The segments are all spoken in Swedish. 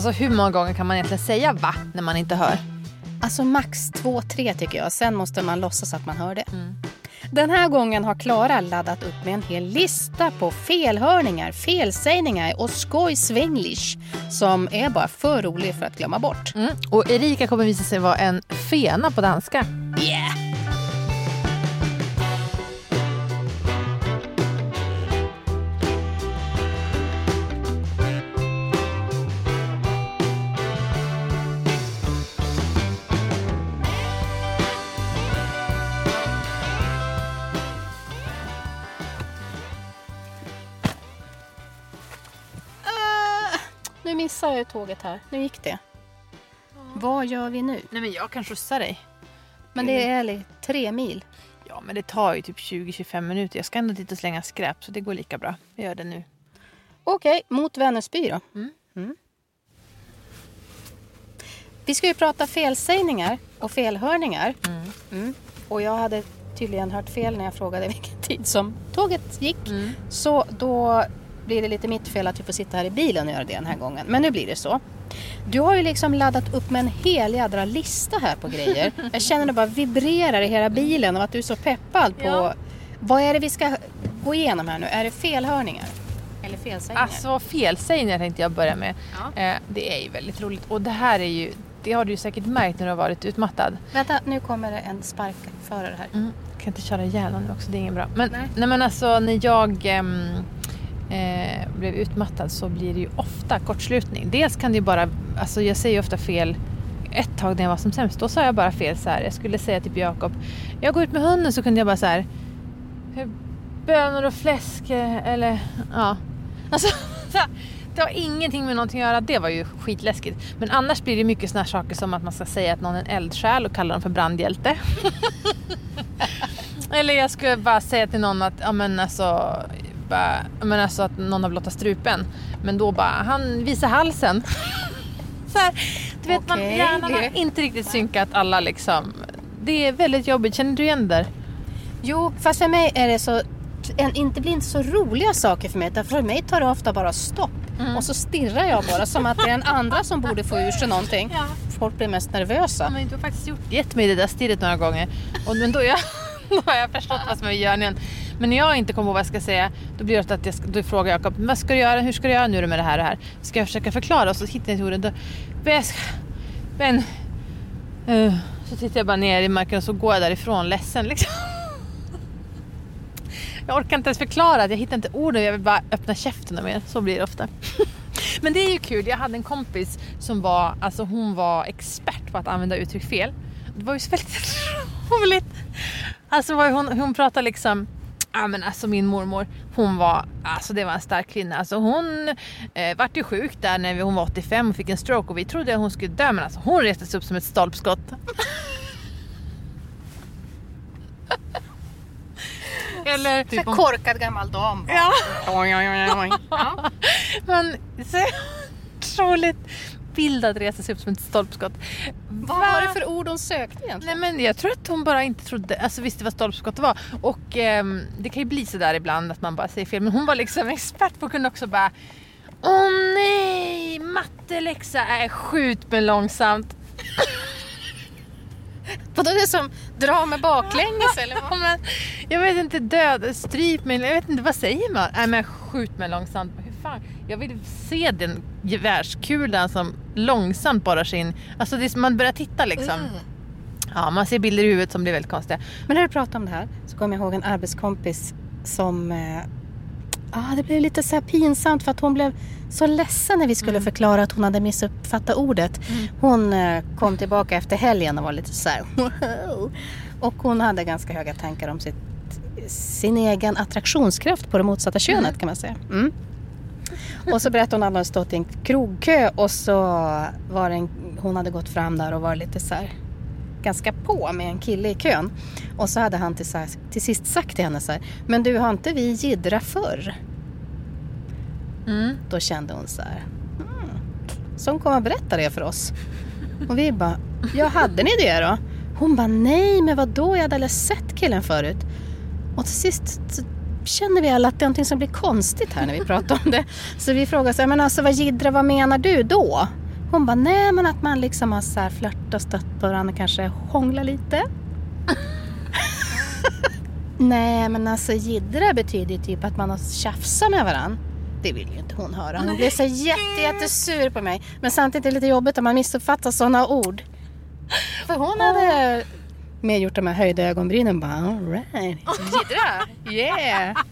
Alltså hur många gånger kan man egentligen säga va när man inte hör? Alltså max två, tre tycker jag. Sen måste man låtsas att man hör det. Den här gången har Klara laddat upp med en hel lista på felhörningar, felsägningar och skojsvenglish som är bara för rolig för att glömma bort. Mm. Och Erika kommer visa sig vara en fena på danska. Yeah! Missar tåget här. Nu gick det. Vad gör vi nu? Nej men jag kan skjutsa dig. Men det är li- tre mil. Ja men det tar ju typ 20-25 minuter. Jag ska ändå dit och slänga skräp så det går lika bra. Jag gör det nu. Okej, mot Vänersby då. Mm. Mm. Vi ska ju prata felsägningar och felhörningar. Mm. Och jag hade tydligen hört fel när jag frågade vilken tid som tåget gick. Mm. Så då blir det lite mitt fel att vi får sitta här i bilen och göra det den här gången. Men nu blir det så. Du har ju liksom laddat upp med en hel jädra lista här på grejer. Jag känner det bara vibrerar i hela bilen och att du är så peppad på... Ja. Vad är det vi ska gå igenom här nu? Är det felhörningar? Eller felsägningar? Alltså felsägningar tänkte jag börja med. Ja. Eh, det är ju väldigt roligt. Och det här är ju, det har du ju säkert märkt när du har varit utmattad. Vänta, nu kommer det en sparkförare här. Mm. Kan inte köra ihjäl nu också, det är inget bra. Men, Nej. nej. men alltså när jag ehm, eh, blev utmattad så blir det ju ofta kortslutning. Dels kan det ju bara, alltså jag säger ju ofta fel ett tag när jag var som sämst, då sa jag bara fel så här. Jag skulle säga till Jakob, jag går ut med hunden så kunde jag bara så här. Bönor och fläsk eller ja. Alltså, det har ingenting med någonting att göra. Det var ju skitläskigt. Men annars blir det mycket såna saker som att man ska säga att någon är en eldsjäl och kalla dem för brandhjälte. Eller jag skulle bara säga till någon att, ja men alltså, bara, men alltså att någon har blottat strupen. Men då bara, han visar halsen. så här, du vet, man, Okej, hjärnan har inte riktigt synkat alla liksom. Det är väldigt jobbigt, känner du igen det där? Jo, fast för mig är det så... En, inte blir inte så roliga saker för mig. För mig tar det ofta bara stopp. Mm. Och så stirrar jag bara som att det är den andra som borde få ur sig någonting. Ja. Folk blir mest nervösa. Ja, men du har faktiskt gjort, gett mig det där stirret några gånger. Och, men då, jag, då har jag förstått vad som är görningen. Men när jag inte kommer ihåg vad jag ska säga, då blir det att jag ska, då frågar Jakob, vad ska du göra, hur ska du göra nu med det här och det här? Ska jag försöka förklara och så hittar jag inte orden. Men, uh, så tittar jag bara ner i marken och så går jag därifrån ledsen liksom. Jag orkar inte ens förklara, jag hittar inte orden, jag vill bara öppna käften och mer. Så blir det ofta. Men det är ju kul, jag hade en kompis som var, alltså hon var expert på att använda uttryck fel. Det var ju så väldigt roligt. Alltså hon, hon pratade liksom Ja men alltså min mormor, hon var, alltså det var en stark kvinna. Alltså hon eh, vart ju sjuk där när hon var 85 och fick en stroke och vi trodde att hon skulle dö men alltså hon reste sig upp som ett stolpskott. Eller typ om- korkad gammal dam. Ja. Ja. Men så roligt bild att resa sig upp som ett stolpskott. Vad var det för ord hon sökte egentligen? Nej men jag tror att hon bara inte trodde, alltså visste vad stolpskott var. Och ehm, det kan ju bli sådär ibland att man bara säger fel. Men hon var liksom expert på att kunna också bara Åh nej, matteläxa, är skjut mig långsamt. Vadå det är som dra med baklänges eller vad? men, jag vet inte, död, stryp mig, jag vet inte, vad säger man? Nej men skjut mig långsamt. Fan? Jag vill se den gevärskulan som långsamt borrar sig in. Alltså det man börjar titta liksom. Mm. Ja, man ser bilder i huvudet som blir väldigt konstiga. Men när du pratar om det här så kommer jag ihåg en arbetskompis som... Eh, ah, det blev lite så pinsamt för att hon blev så ledsen när vi skulle förklara att hon hade missuppfattat ordet. Hon eh, kom tillbaka efter helgen och var lite så här... "Wow." Och hon hade ganska höga tankar om sitt, sin egen attraktionskraft på det motsatta könet kan man säga. Mm. Och så berättade hon att hon hade stått i en krogkö och så var det en, hon hade gått fram där och var lite så här ganska på med en kille i kön. Och så hade han till, så här, till sist sagt till henne så här, men du har inte vi jiddra förr? Mm. Då kände hon så här, hmm, så hon kom och berättade det för oss. Och vi bara, ja hade ni det då? Hon bara, nej men vad då? jag hade aldrig sett killen förut. Och till sist känner vi alla att det är någonting som blir konstigt här när vi pratar om det. Så vi frågar så här, men alltså vad jiddra, vad menar du då? Hon bara, nej men att man liksom har så här flört och stött på varandra, kanske hångla lite. nej men alltså jiddra betyder ju typ att man har tjafsat med varandra. Det vill ju inte hon höra. Hon blev så jätte, jättesur på mig. Men samtidigt är det lite jobbigt om man missuppfattar sådana ord. För hon hade mer gjort de här höjda ögonbrynen bara alright. Jiddra, yeah.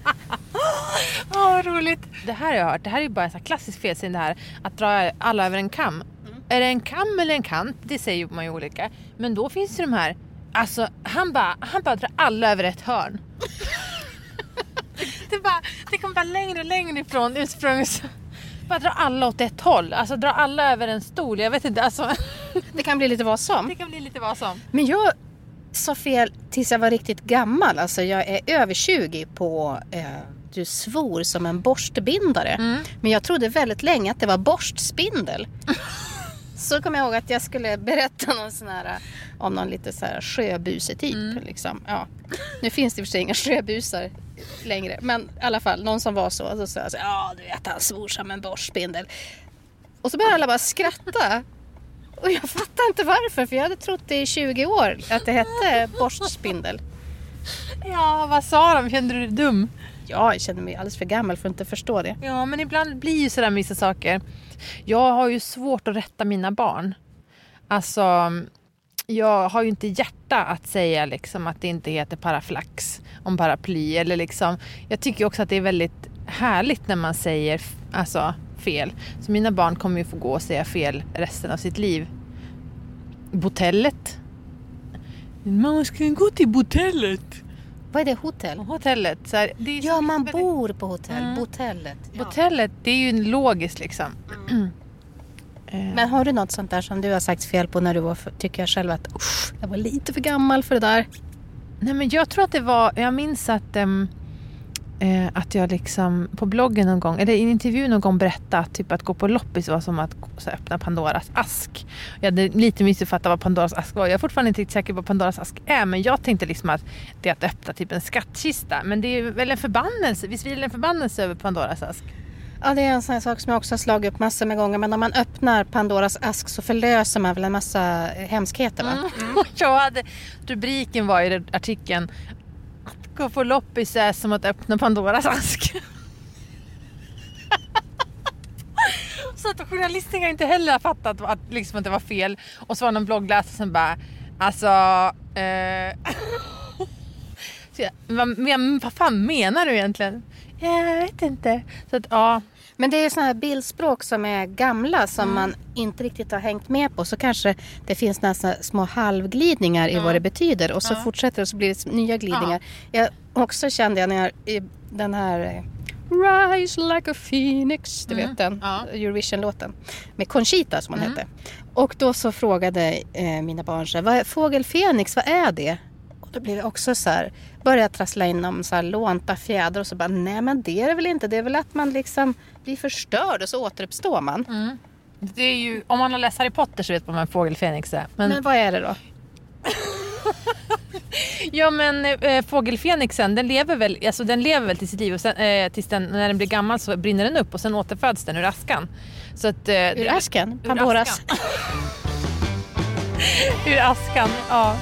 Åh, vad roligt. Det här har jag hört. Det här är ju bara en sån här klassisk felsyn det här att dra alla över en kam. Är det en kam eller en kant? Det säger man ju olika. Men då finns det de här, alltså han bara, han bara drar alla över ett hörn. det, bara, det kommer bara längre och längre ifrån ursprungs... Bara dra alla åt ett håll. Alltså dra alla över en stol. Jag vet inte, alltså. Det kan bli lite vad som. Det kan bli lite vad som. Men jag sa fel tills jag var riktigt gammal. Alltså jag är över 20 på eh, du svor som en borstbindare. Mm. Men jag trodde väldigt länge att det var borstspindel. så kom jag ihåg att jag skulle berätta någon sån här, eh, om någon lite så här sjöbusetyp. Mm. Liksom. Ja. Nu finns det i och för sig inga sjöbusar längre. Men i alla fall, någon som var så. Så sa jag så ja du vet han svor som en borstspindel. Och så började alla bara skratta. Och jag fattar inte varför, för jag hade trott det i 20 år att det hette borstspindel. Ja, vad sa de? Kände du dig dum? Ja, jag känner mig alldeles för gammal för att inte förstå det. Ja, men ibland blir ju sådär med vissa saker. Jag har ju svårt att rätta mina barn. Alltså, jag har ju inte hjärta att säga liksom att det inte heter paraflax om paraply. Eller liksom, jag tycker också att det är väldigt härligt när man säger alltså, fel. Så mina barn kommer ju få gå och säga fel resten av sitt liv. Botellet. Mamma, ska vi gå till botellet? Vad är det, hotell? Hotellet. Så här, det är Ja, så man väldigt- bor på hotell. Mm. Botellet. Ja. Botellet, det är ju logiskt liksom. Eh, Men har du något sånt där som du har sagt fel på när du var, för, tycker jag själv att "Usch, jag var lite för gammal för det där? Nej men jag tror att det var, jag minns att, ehm, eh, att jag liksom på bloggen någon gång, eller i en intervju någon gång berättade att typ att gå på loppis var som att så öppna Pandoras ask. Jag hade lite missuppfattat vad Pandoras ask var. Jag är fortfarande inte riktigt säker på vad Pandoras ask är men jag tänkte liksom att det är att öppna typ en skattkista. Men det är väl en förbannelse, visst vilar en förbannelse över Pandoras ask? Ja, det är en sån här sak som jag också har slagit upp massor med gånger. Men när man öppnar Pandoras ask så förlöser man väl en massa eh, hemskheter va? Jag hade, rubriken var i artikeln att gå på loppis är som att öppna Pandoras ask. Så att journalisten kan inte heller ha fattat att, liksom, att det var fel. Och så var det någon bloggläsare som bara, alltså... Eh, jag, vad, men, vad fan menar du egentligen? Jag vet inte. Så att ja, Men det är såna här bildspråk som är gamla som man inte riktigt har hängt med på. Så kanske det finns nästan små halvglidningar i vad det betyder. Och så Ja. fortsätter det och så blir det nya glidningar. Jag också kände jag när jag i den här eh, Rise like a phoenix, du Mm, vet den. Eurovision-låten. Med Conchita som hon Mm. hette. Och då så frågade eh, mina barn så här, vad är fågel Fenix, vad är det? Och då blev jag också så här, började trassla in om så här lånta fjädrar och så bara, nej men det är det väl inte, det är väl att man liksom blir förstörd och så återuppstår man. mm. det är ju, om man har läst Harry Potter så vet man vad en fågel Fenix är. Men, Men vad är det då? Ja men äh, fågelfenixen den lever väl, alltså den lever väl till sitt liv och sen, eh, tills den, när den blir gammal så brinner den upp och sen återföds den ur askan. Så att, eh, Ur det- asken? ur Pandoras? askan. ur askan, ja.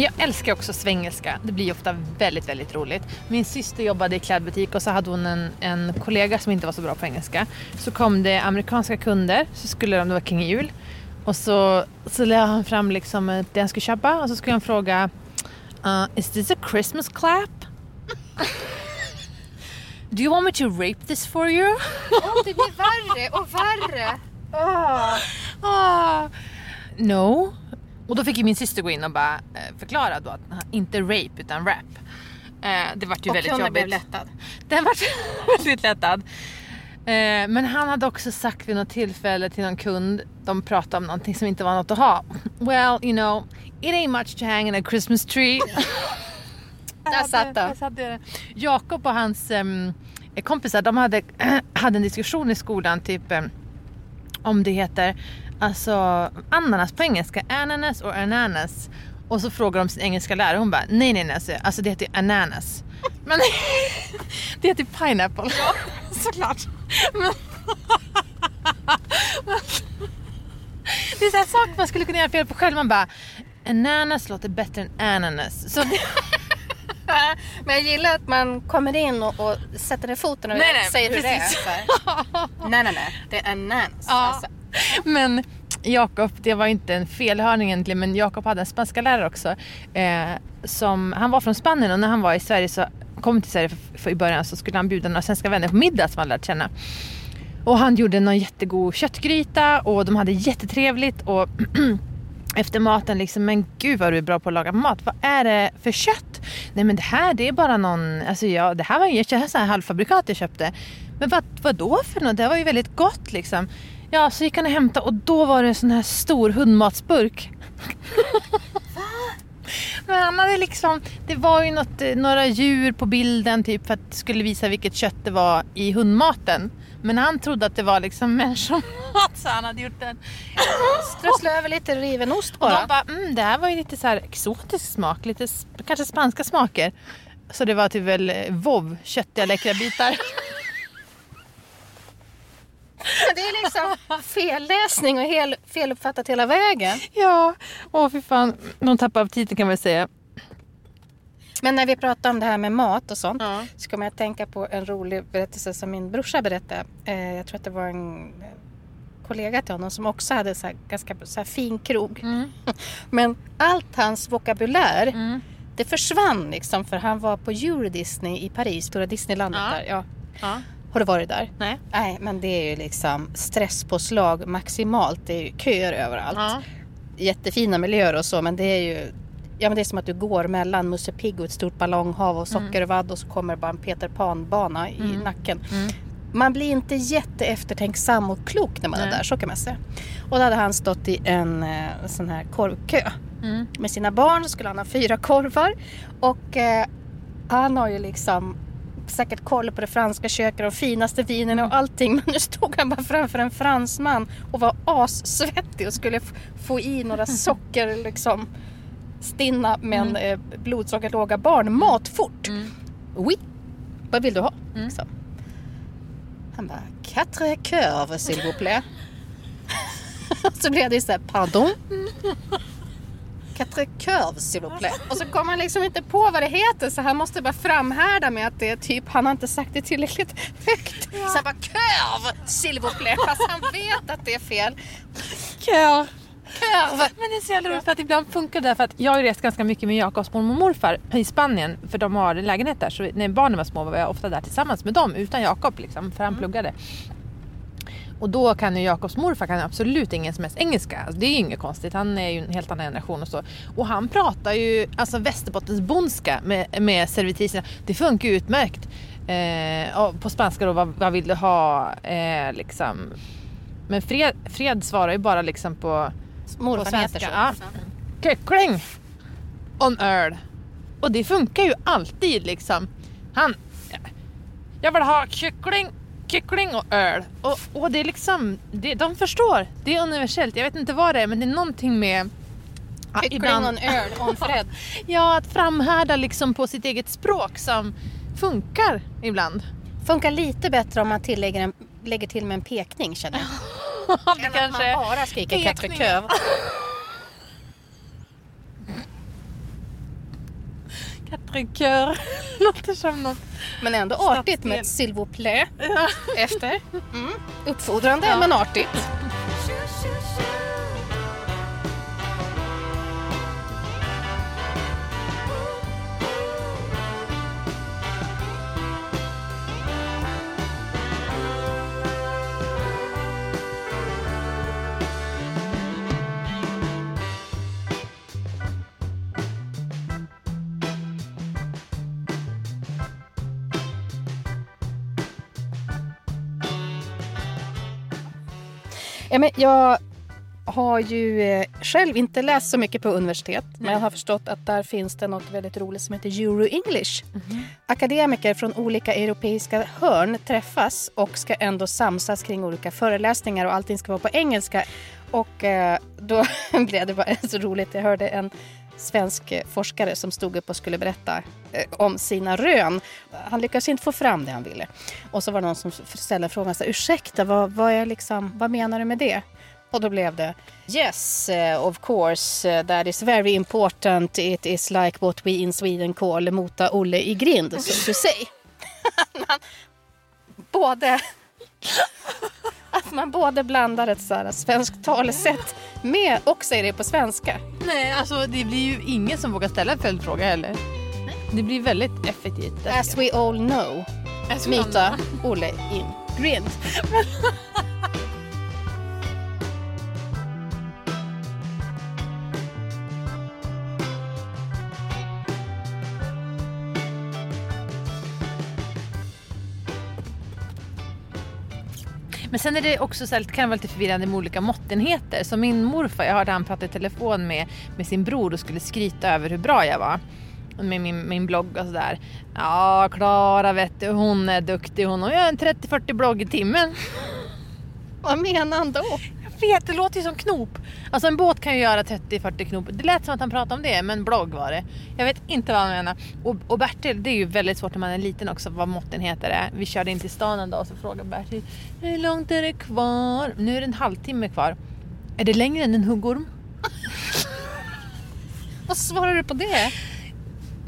Men jag älskar också svengelska. Det blir ofta väldigt, väldigt roligt. Min syster jobbade i klädbutik och så hade hon en, en kollega som inte var så bra på engelska. Så kom det amerikanska kunder, så skulle de, det var kring jul. Och så, så lade han fram liksom det han skulle köpa och så skulle han fråga uh, Is this a Christmas clap? Do you want me to rape this for you? Oh, det blir värre och värre. Ah, no. Och då fick ju min syster gå in och bara eh, förklara då att inte rape utan rap. Eh, det vart ju Och väldigt jobbigt. blev lättad. Den vart väldigt lättad. Eh, men han hade också sagt vid något tillfälle till någon kund, de pratade om någonting som inte var något att ha. Well, you know, it ain't much to hang in a Christmas tree. Där satt den. Jakob och hans em, kompisar, de hade, hade en diskussion i skolan typ em, om det heter alltså ananas på engelska, ananas och ananas. Och så frågar de sin engelska lärare hon bara nej nej nej alltså, alltså det heter ananas. Men det heter pineapple. Ja, såklart. Men, det är så här saker man skulle kunna göra fel på själv. Man bara ananas låter bättre än ananas. Så det, Men jag gillar att man kommer in och, och sätter ner foten och Nej, nej, säger hur precis. det är. Nej, nej, nej. Det är ananas. Ja. Alltså. Men Jakob, det var inte en felhörning egentligen, men Jakob hade en spanska lärare också. Eh, som, han var från Spanien och när han var i Sverige så kom till Sverige för, för i början så skulle han bjuda några svenska vänner på middag som han lärt känna. Och han gjorde någon jättegod köttgryta och de hade jättetrevligt och efter maten liksom, men gud vad du är bra på att laga mat. Vad är det för kött? Nej men det här det är bara någon, alltså ja, det här var ju ett så här halvfabrikat jag köpte. Men vad, vad då för något? Det var ju väldigt gott liksom. Ja, så gick han och hämtade och då var det en sån här stor hundmatsburk. Men han hade liksom, det var ju något, eh, några djur på bilden typ för att det skulle visa vilket kött det var i hundmaten. Men han trodde att det var liksom människomat så han hade gjort en Strössla över lite riven ost och bara. de bara, mm, det här var ju lite så här exotisk smak, lite kanske spanska smaker. Så det var typ väl eh, vov, köttiga läckra bitar. Det är liksom felläsning och hel, feluppfattat hela vägen. ja, åh fy fan. Någon tappade aptiten kan man säga. Men när vi pratar om det här med mat och sånt Ja. så kommer jag att tänka på en rolig berättelse som min brorsa berättade. Eh, jag tror att det var en kollega till honom som också hade så här, ganska så fin krog. Mm. Men allt hans vokabulär Mm. det försvann liksom för han var på Euro Disney i Paris, stora Disneylandet Ja. där. Ja. Ja. Har du varit där? Nej. Nej, men det är ju liksom stresspåslag maximalt. Det är ju köer överallt. Ja. Jättefina miljöer och så men det är ju Ja men det är som att du går mellan Musse Pigg och ett stort ballonghav och sockervadd och så kommer bara en Peter Pan-bana i Mm. nacken. Mm. Man blir inte jätteeftertänksam och klok när man är Nej. där, så kan man säga. Och då hade han stått i en eh, sån här korvkö Mm. med sina barn. Så skulle han ha fyra korvar. Och eh, han har ju liksom säkert koll på det franska köket, de finaste vinerna och allting. Men nu stod han bara framför en fransman och var assvettig och skulle få i några socker liksom stinna men eh, blodsockerlåga barn matfort. Mm. Oui, vad vill du ha? Mm. Liksom. Han bara, quatre curves s'il vous plaît. så blev det så här, pardon? Quatre curves s'il vous plaît. Och så kom han liksom inte på vad det heter så han måste bara framhärda med att det är typ, han har inte sagt det tillräckligt högt. Så han bara, curve s'il vous plaît. Fast han vet att det är fel. Kör. Curve. Men det är så jävla roligt för att ibland funkar det för att jag har rest ganska mycket med Jakobs mormor och morfar i Spanien för de har en lägenhet där så när barnen var små var jag ofta där tillsammans med dem utan Jakob liksom för han pluggade. Och då kan ju Jakobs morfar kan absolut ingen som helst engelska. Alltså, det är ju inget konstigt, han är ju en helt annan generation och så. Och han pratar ju alltså Västerbottens bondska med, med servitriserna. Det funkar ju utmärkt. Eh, på spanska då, vad, vad vill du ha? Eh, liksom. Men Fred, Fred svarar ju bara liksom på Morfar heter så. Ja. Kyckling! On öl. Och det funkar ju alltid liksom. Han... Jag vill ha kyckling, kyckling och öl. Och, och det är liksom... Det, de förstår. Det är universellt. Jag vet inte vad det är men det är någonting med... Kyckling ibland- och en öl och en Fred. Ja, att framhärda liksom på sitt eget språk som funkar ibland. Funkar lite bättre om man tillägger en, lägger till med en pekning känner jag. det Än att kanske... man bara skriker quatre Pekning. curve. Katrikör. Låter som något... Men ändå artigt med ett s'il vous plaît efter. Mm. Uppfordrande Ja. men artigt. Ja, men jag har ju eh, själv inte läst så mycket på universitet. Men jag har förstått att där finns det något väldigt roligt som heter Euro English. Akademiker från olika europeiska hörn träffas och ska ändå samsas kring olika föreläsningar och allting ska vara på engelska. Och eh, då blev det bara så roligt. Jag hörde en svensk eh, forskare som stod upp och skulle berätta eh, om sina rön. Han lyckades inte få fram det han ville. Och så var det någon som ställde frågan så ursäkta, vad, vad, är liksom, vad menar du med det? Och då blev det Yes, eh, of course, that is very important. It is like what we in Sweden call mota Olle i grind, so to say. både, att man både blandar ett så här svenskt talesätt med och säger det på svenska. Nej, alltså det blir ju ingen som vågar ställa en följdfråga heller. Det blir väldigt effektivt. As we all know, Mita Olle in grind. Men sen är det också så här, kan det vara lite förvirrande med olika måttenheter. Så min morfar, jag hörde han prata i telefon med, med sin bror och skulle skryta över hur bra jag var. Med min, min blogg och sådär. Ja, Klara vet du, hon är duktig hon. Hon gör en 30-40 blogg i timmen. Vad menar han då? Vet, det låter ju som knop. Alltså en båt kan ju göra 30-40 knop. Det lät som att han pratade om det, men blogg var det. Jag vet inte vad han menar. Och, och Bertil, det är ju väldigt svårt när man är liten också vad måttenheter är. Vi körde in till stan en dag och så frågade Bertil, hur långt är det kvar? Nu är det en halvtimme kvar. Är det längre än en huggorm? Vad svarar du på det?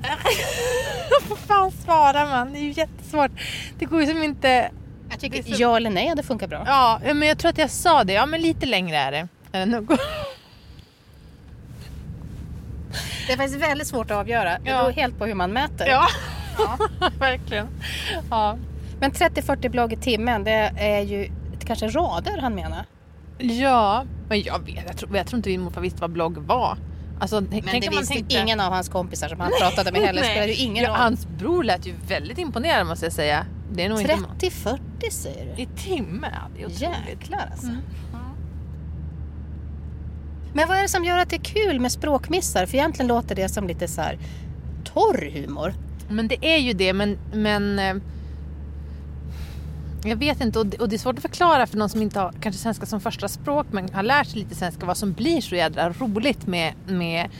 Vad fan svarar man? Det är ju jättesvårt. Det går ju som inte... Jag tycker så- ja eller nej, det funkar bra. Ja, men jag tror att jag sa det. Ja, men lite längre är det. Det är faktiskt väldigt svårt att avgöra. Det Ja. beror helt på hur man mäter. Ja, verkligen. Ja. Men 30-40 blogg i timmen, det är ju kanske rader han menar. Ja, men jag vet. Jag tror, jag tror inte min morfar visste vad blogg var. Alltså, Men det visste tänkte... ingen av hans kompisar som han pratade med heller. Spelar ju ingen ja, roll. Hans bror lät ju väldigt imponerad måste jag säga. Det är nog inte... 30-40 säger du? I timme? Det är otroligt. Jäklar alltså. Mm. Men vad är det som gör att det är kul med språkmissar? För egentligen låter det som lite så här torr humor. Men det är ju det, men... men eh, jag vet inte, och det, och det är svårt att förklara för någon som inte har kanske svenska som första språk men har lärt sig lite svenska vad som blir så jädra roligt med, med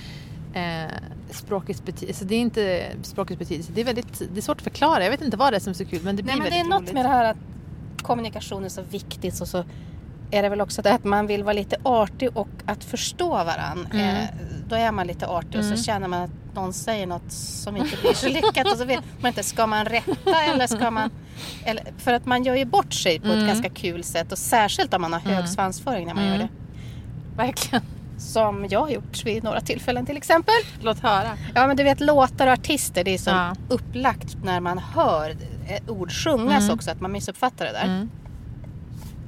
eh, språkets betydelse. Det är inte språkets betydelse, det är, väldigt, det är svårt att förklara. Jag vet inte vad det är som är så kul men det blir Nej, men det är väldigt något roligt. med det här att kommunikation är så viktigt och så är det väl också det att man vill vara lite artig och att förstå varann. Mm. Eh, då är man lite artig och Mm. så känner man att någon säger något som inte blir så lyckat och så vet man inte, ska man rätta eller ska man... Eller, för att man gör ju bort sig på Mm. ett ganska kul sätt och särskilt om man har hög Mm. svansföring när man Mm. gör det. Verkligen. Som jag har gjort vid några tillfällen till exempel. Låt höra. Ja men du vet låtar och artister, det är som Ja. upplagt när man hör ett ord sjungas Mm. också, att man missuppfattar det där. Mm.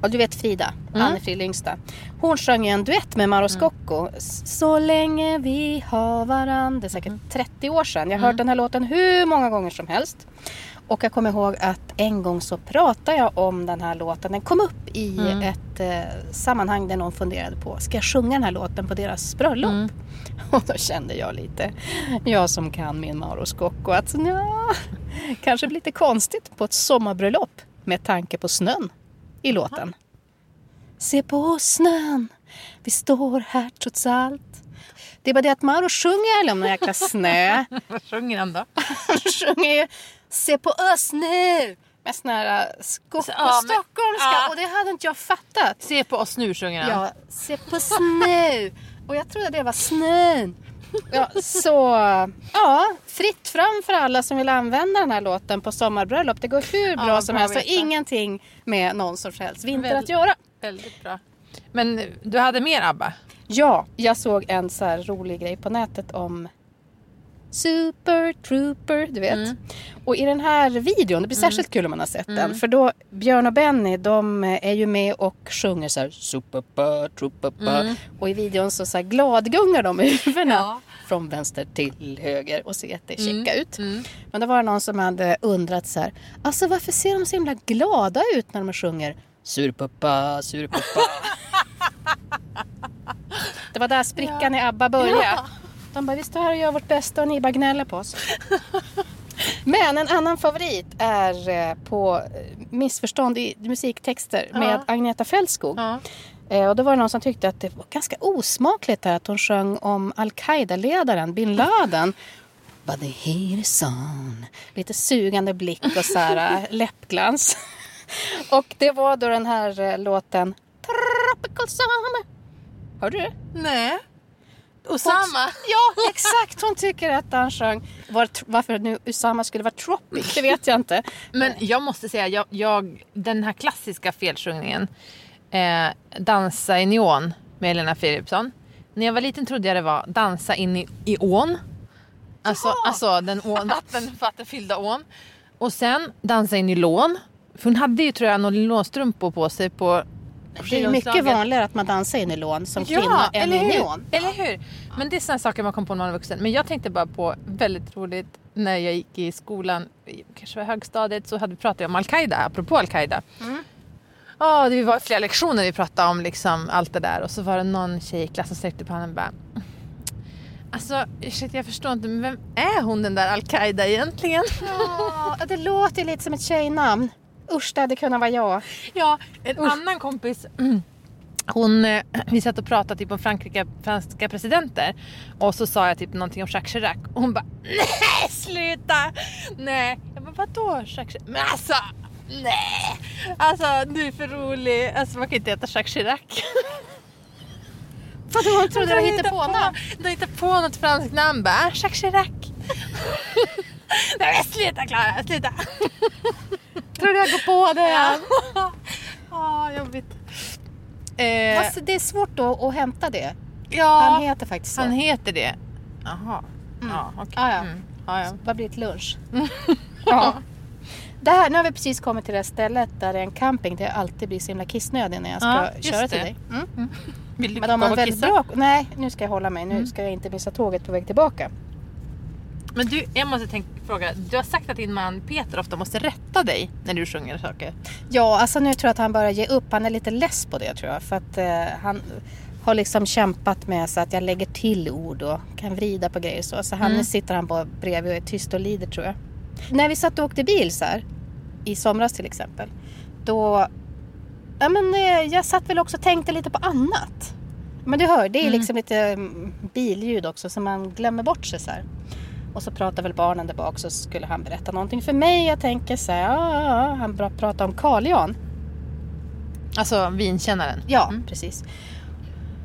Och du vet Frida, Mm. Anne-Frid Lyngstad. Hon sjöng ju en duett med Mauro Scocco. S- Så länge vi har varann. Det är säkert 30 år sedan. Jag har hört Mm. den här låten hur många gånger som helst. Och jag kommer ihåg att en gång så pratade jag om den här låten. Den kom upp i Mm. ett eh, sammanhang där någon funderade på, ska jag sjunga den här låten på deras bröllop? Mm. Och då kände jag lite, jag som kan min Mauro Scocco, att ja, kanske blir lite konstigt på ett sommarbröllop med tanke på snön i låten. Se på snön, vi står här trots allt. Det är bara det att Mauro sjunger aldrig om någon jäkla snö. Vad sjunger han då? Han sjunger ju Se på oss nu! Med sån här äh, sko- ja, men- stockholmska. ja. Och det hade inte jag fattat. Se på oss nu sjunger han. Ja, se på snö. Och jag trodde det var snön. Ja, så ja, fritt fram för alla som vill använda den här låten på sommarbröllop. Det går hur bra Ja, som bra helst och ingenting med någon sorts helst vinter Väl- att göra. Väldigt bra. Men du hade mer ABBA? Ja, jag såg en så rolig grej på nätet om Super Trooper, du vet. Mm. Och i den här videon, det blir särskilt kul om man har sett den. För då, Björn och Benny, de är ju med och sjunger så här Super Trooper. Mm. Och i videon så, så här gladgungar de med huvudena. Ja. Från vänster till höger och ser jättechecka Mm. ut. Mm. Men då var det någon som hade undrat så här. Alltså varför ser de så himla glada ut när de sjunger Surpuppa, surpuppa. Det var där sprickan i ABBA började. Ja. De bara, vi står här och gör vårt bästa och ni bara gnäller på oss. Men en annan favorit är eh, på eh, missförstånd i musiktexter Ja. med Agneta Fältskog. Ja. Eh, Och då var det någon som tyckte att det var ganska osmakligt där att hon sjöng om Al-Qaida-ledaren bin Laden. But the heat is on. Lite sugande blick och så här läppglans. Och det var då den här låten Tropical Summer. Hör du det? Nej. Osama. Ja, exakt. Hon tycker att han sjöng. Var, varför nu Usama skulle vara tropic, det vet jag inte. Men jag måste säga, jag, jag, den här klassiska felsjungningen, eh, Dansa i neon med Helena Philipsson. När jag var liten trodde jag det var Dansa in i, i ån. Alltså, alltså den ån, vatten, vattenfyllda ån. Och sen Dansa in i lån. För hon hade ju tror jag nylonstrumpor på sig på Det är mycket vanligare att man dansar in i lån som kvinna än i neon. Eller hur? Men det är sådana saker man kom på när man var vuxen. Men jag tänkte bara på, väldigt roligt, när jag gick i skolan, kanske var högstadiet, så hade vi pratat om Al-Qaida, apropå Al-Qaida. Ja, det var flera lektioner vi pratade om liksom allt det där och så var det någon tjej i klassen som sträckte på handen och bara Alltså, ursäkta jag förstår inte, men vem är hon den där Al-Qaida egentligen? Ja, det låter lite som ett tjejnamn. Usch, det hade kunnat vara jag. Ja, en annan kompis hon, eh, vi satt och pratade typ om Frankrike, franska presidenter och så sa jag typ någonting om Jacques Chirac och hon bara nej sluta! Nej, jag bara vadå Jacques Chirac? Men alltså nej! Alltså du är för rolig, alltså man kan inte heta Jacques Chirac. Vadå, hon trodde det var hittepånamn? Du hittar på något franskt namn bara, Jacques Chirac. nej men sluta Klara, sluta! Tror du jag går på det? Ja, ah, jobbigt. Eh, Fast det är svårt då att hämta det. ja. Han heter faktiskt så. Han heter det? Jaha. Ja, okej. Ah, ja. Mm. Ja, ja. Vad blir ett lunch? ja. Det här, nu har vi precis kommit till det stället där det är en camping där jag alltid blir så himla kissnödig när jag ska Ja, köra till det. dig. Mm. Vill du Men de har väldigt bra... Nej, nu ska jag hålla mig. Nu Mm. ska jag inte missa tåget på väg tillbaka. Men du, jag måste tänka, fråga. Du har sagt att din man Peter ofta måste rätta dig när du sjunger saker. Ja, alltså nu tror jag att han börjar ge upp. Han är lite less på det tror jag. För att eh, han har liksom kämpat med så att jag lägger till ord och kan vrida på grejer så. Så han, Mm. nu sitter han bara bredvid och är tyst och lider tror jag. När vi satt och åkte bil så här, i somras till exempel. Då, ja men eh, jag satt väl också och tänkte lite på annat. Men du hör, det är Mm. liksom lite mm, billjud också så man glömmer bort sig så här. Och så pratar väl barnen där bak så skulle han berätta någonting för mig. Jag tänker så här, ja. han pratar om Carl Jan. Alltså vinkännaren. Ja, Mm. precis.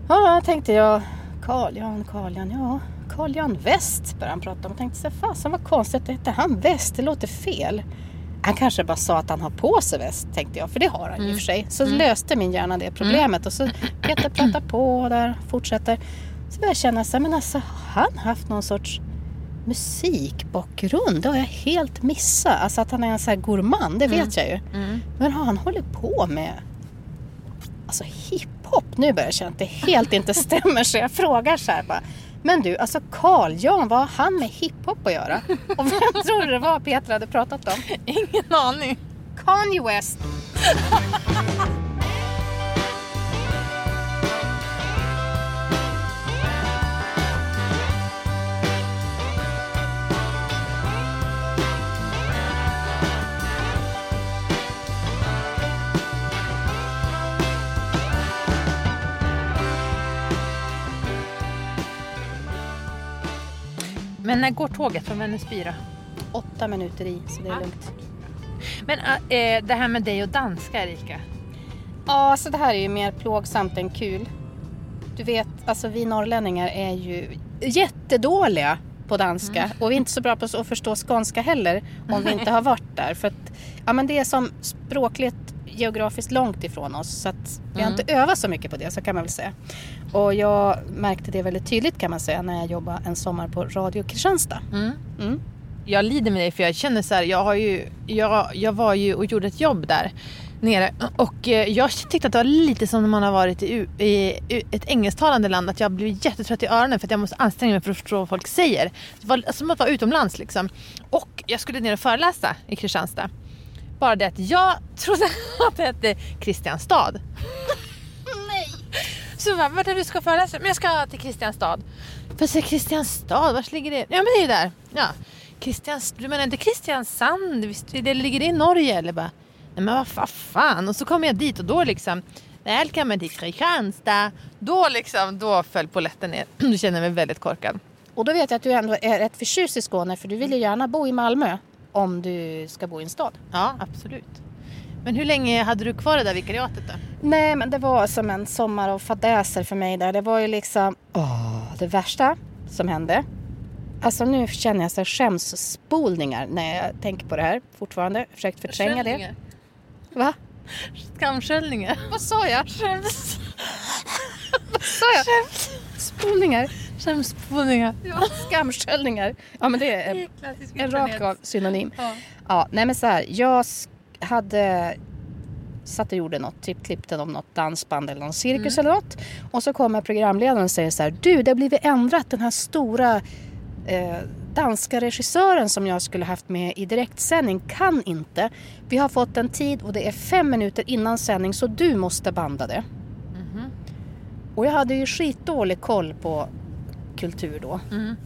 Ja, tänkte jag. Carl Jan, Carl Jan, ja. Carl Jan West började han prata om. Jag tänkte så här, fasen vad konstigt, hette han West? Det låter fel. Han kanske bara sa att han har på sig väst, tänkte jag. För det har han ju i och för sig. Så löste min hjärna det problemet. Och så Peter pratar på där, fortsätter. Så började jag känna så här, men alltså har han haft någon sorts musikbakgrund? Det har jag helt missat. Alltså att han är en så här gourmand, det vet jag ju. Mm. Men har han hållit på med alltså hiphop? Nu börjar jag känna att det helt inte stämmer så jag frågar så här bara. Men du, alltså Carl Jan, vad har han med hiphop att göra? Och vem tror du det var Peter hade pratat om? Ingen aning. Kanye West. Men när går tåget från Vännäsby då? Åtta minuter i, så det är Ja. lugnt. Men äh, det här med dig och danska Erika. Ja, så det här är ju mer plågsamt än kul. Du vet, alltså vi norrlänningar är ju jättedåliga på danska och vi är inte så bra på att förstå skånska heller om vi inte har varit där. För att, ja, men det är som språkligt geografiskt långt ifrån oss så att vi har Mm. inte övat så mycket på det så kan man väl säga. Och jag märkte det väldigt tydligt kan man säga när jag jobbade en sommar på Radio Kristianstad. Mm. Mm. jag lider med dig för jag känner så här, jag har ju, jag, jag var ju och gjorde ett jobb där nere och eh, jag tyckte att det var lite som när man har varit i, i, i ett engelsktalande land att jag blev jättetrött i öronen för att jag måste anstränga mig för att förstå vad folk säger. Det var som att vara utomlands liksom. Och jag skulle ner och föreläsa i Kristianstad. Bara det att jag trodde att det hette Kristianstad. Nej! Så bara, vart är du ska föreläsa? Men jag ska till Kristianstad. För se Kristianstad, var ligger det? Ja men det är ju där. Ja. Kristians, du menar inte Kristiansand? Visst, det ligger det i Norge eller bara? Nej men vad fan. Och så kommer jag dit och då liksom Välkommen till Kristianstad. Då liksom, då föll polletten ner. Du känner mig väldigt korkad. Och då vet jag att du ändå är rätt förtjust i Skåne för du vill ju gärna bo i Malmö om du ska bo i en stad. Ja, absolut. Men hur länge hade du kvar det där vikariatet då? Nej, men det var som en sommar av fadäser för mig där. Det var ju liksom åh, det värsta som hände. Alltså nu känner jag så skämsspolningar när jag tänker på det här fortfarande. Försökt förtränga det. Va? Skamsköljningar. Vad sa jag? Skäms... Vad sa jag? Spolningar. Skämsspolningar. Ja, skamsköljningar. Ja, men det är en rak av synonym. Ja. ja, nej men så här. Jag hade satt och gjorde något, typ klippte om något dansband eller någon cirkus mm. eller något. Och så kommer programledaren och säger så här, du det har blivit ändrat den här stora eh, danska regissören som jag skulle haft med i direktsändning kan inte. Vi har fått en tid och det är fem minuter innan sändning så du måste banda det. Mm. Och jag hade ju skitdålig koll på kultur då. Mm.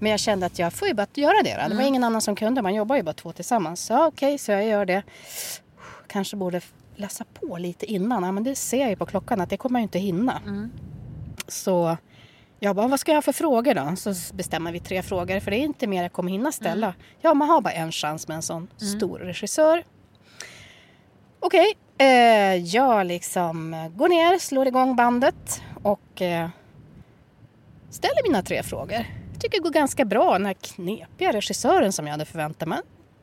Men jag kände att jag får ju bara göra det. Då. Det var mm. ingen annan som kunde. Man jobbar ju bara två tillsammans. Så okej, okay, så jag gör det. Kanske borde läsa på lite innan. Ja, men det ser jag ju på klockan att det kommer jag inte hinna. Mm. Så jag bara, vad ska jag ha för frågor då? Så bestämmer vi tre frågor för det är inte mer jag kommer hinna ställa. Mm. Ja, man har bara en chans med en sån mm. stor regissör. Okej, okay. eh, jag liksom går ner, slår igång bandet och eh, ställer mina tre frågor. Jag tycker det går ganska bra. Den här knepiga regissören som jag hade förväntat mig.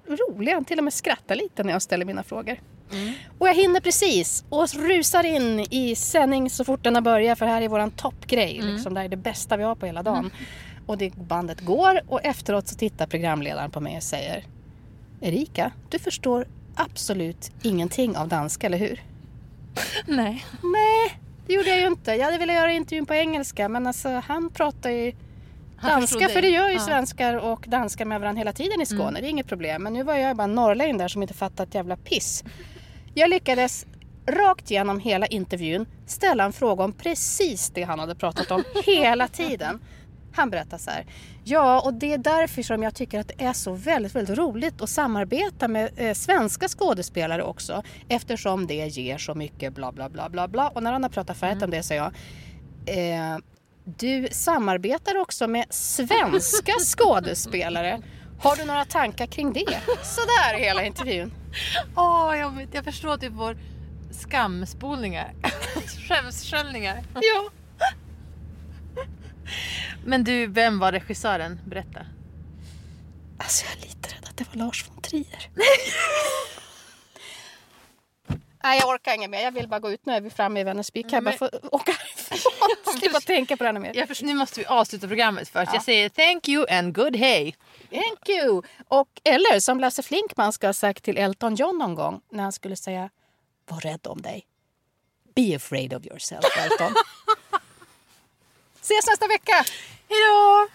Rolig, han till och med skrattar lite när jag ställer mina frågor. Mm. Och jag hinner precis och rusar in i sändning så fort den har börjat för här är våran toppgrej. Mm. Liksom, det här är det bästa vi har på hela dagen. Mm. Och det bandet går och efteråt så tittar programledaren på mig och säger Erika, du förstår absolut ingenting av danska, eller hur? Nej. Nej, det gjorde jag ju inte. Jag hade velat göra intervjun på engelska men alltså han pratar ju danska för det gör ju ja. svenskar och danskar med varandra hela tiden i Skåne. Mm. Det är inget problem. Men nu var jag bara norrlänning där som inte fattat ett jävla piss. Jag lyckades rakt igenom hela intervjun ställa en fråga om precis det han hade pratat om hela tiden. Han berättar så här. Ja, och det är därför som jag tycker att det är så väldigt, väldigt roligt att samarbeta med eh, svenska skådespelare också. Eftersom det ger så mycket bla bla bla bla bla. Och när han har pratat färdigt mm. om det säger jag. Eh, du samarbetar också med svenska skådespelare. Har du några tankar kring det? Sådär hela intervjun. Åh, oh, jag, jag förstår att du får skamspolningar. Skämssköljningar. Ja. Men du, vem var regissören? Berätta. Alltså jag är lite rädd att det var Lars von Trier. Nej, jag orkar inget mer. Jag vill bara gå ut. Nu är vi framme i Vänersby. Kan jag bara få åka? Slippa tänka på det ännu mer. Jag förstår, nu måste vi avsluta programmet först. Ja. Jag säger thank you and good hey. Thank you. Och, eller som Lasse Flinkman ska ha sagt till Elton John någon gång när han skulle säga var rädd om dig. Be afraid of yourself, Elton. Ses nästa vecka! Hej då!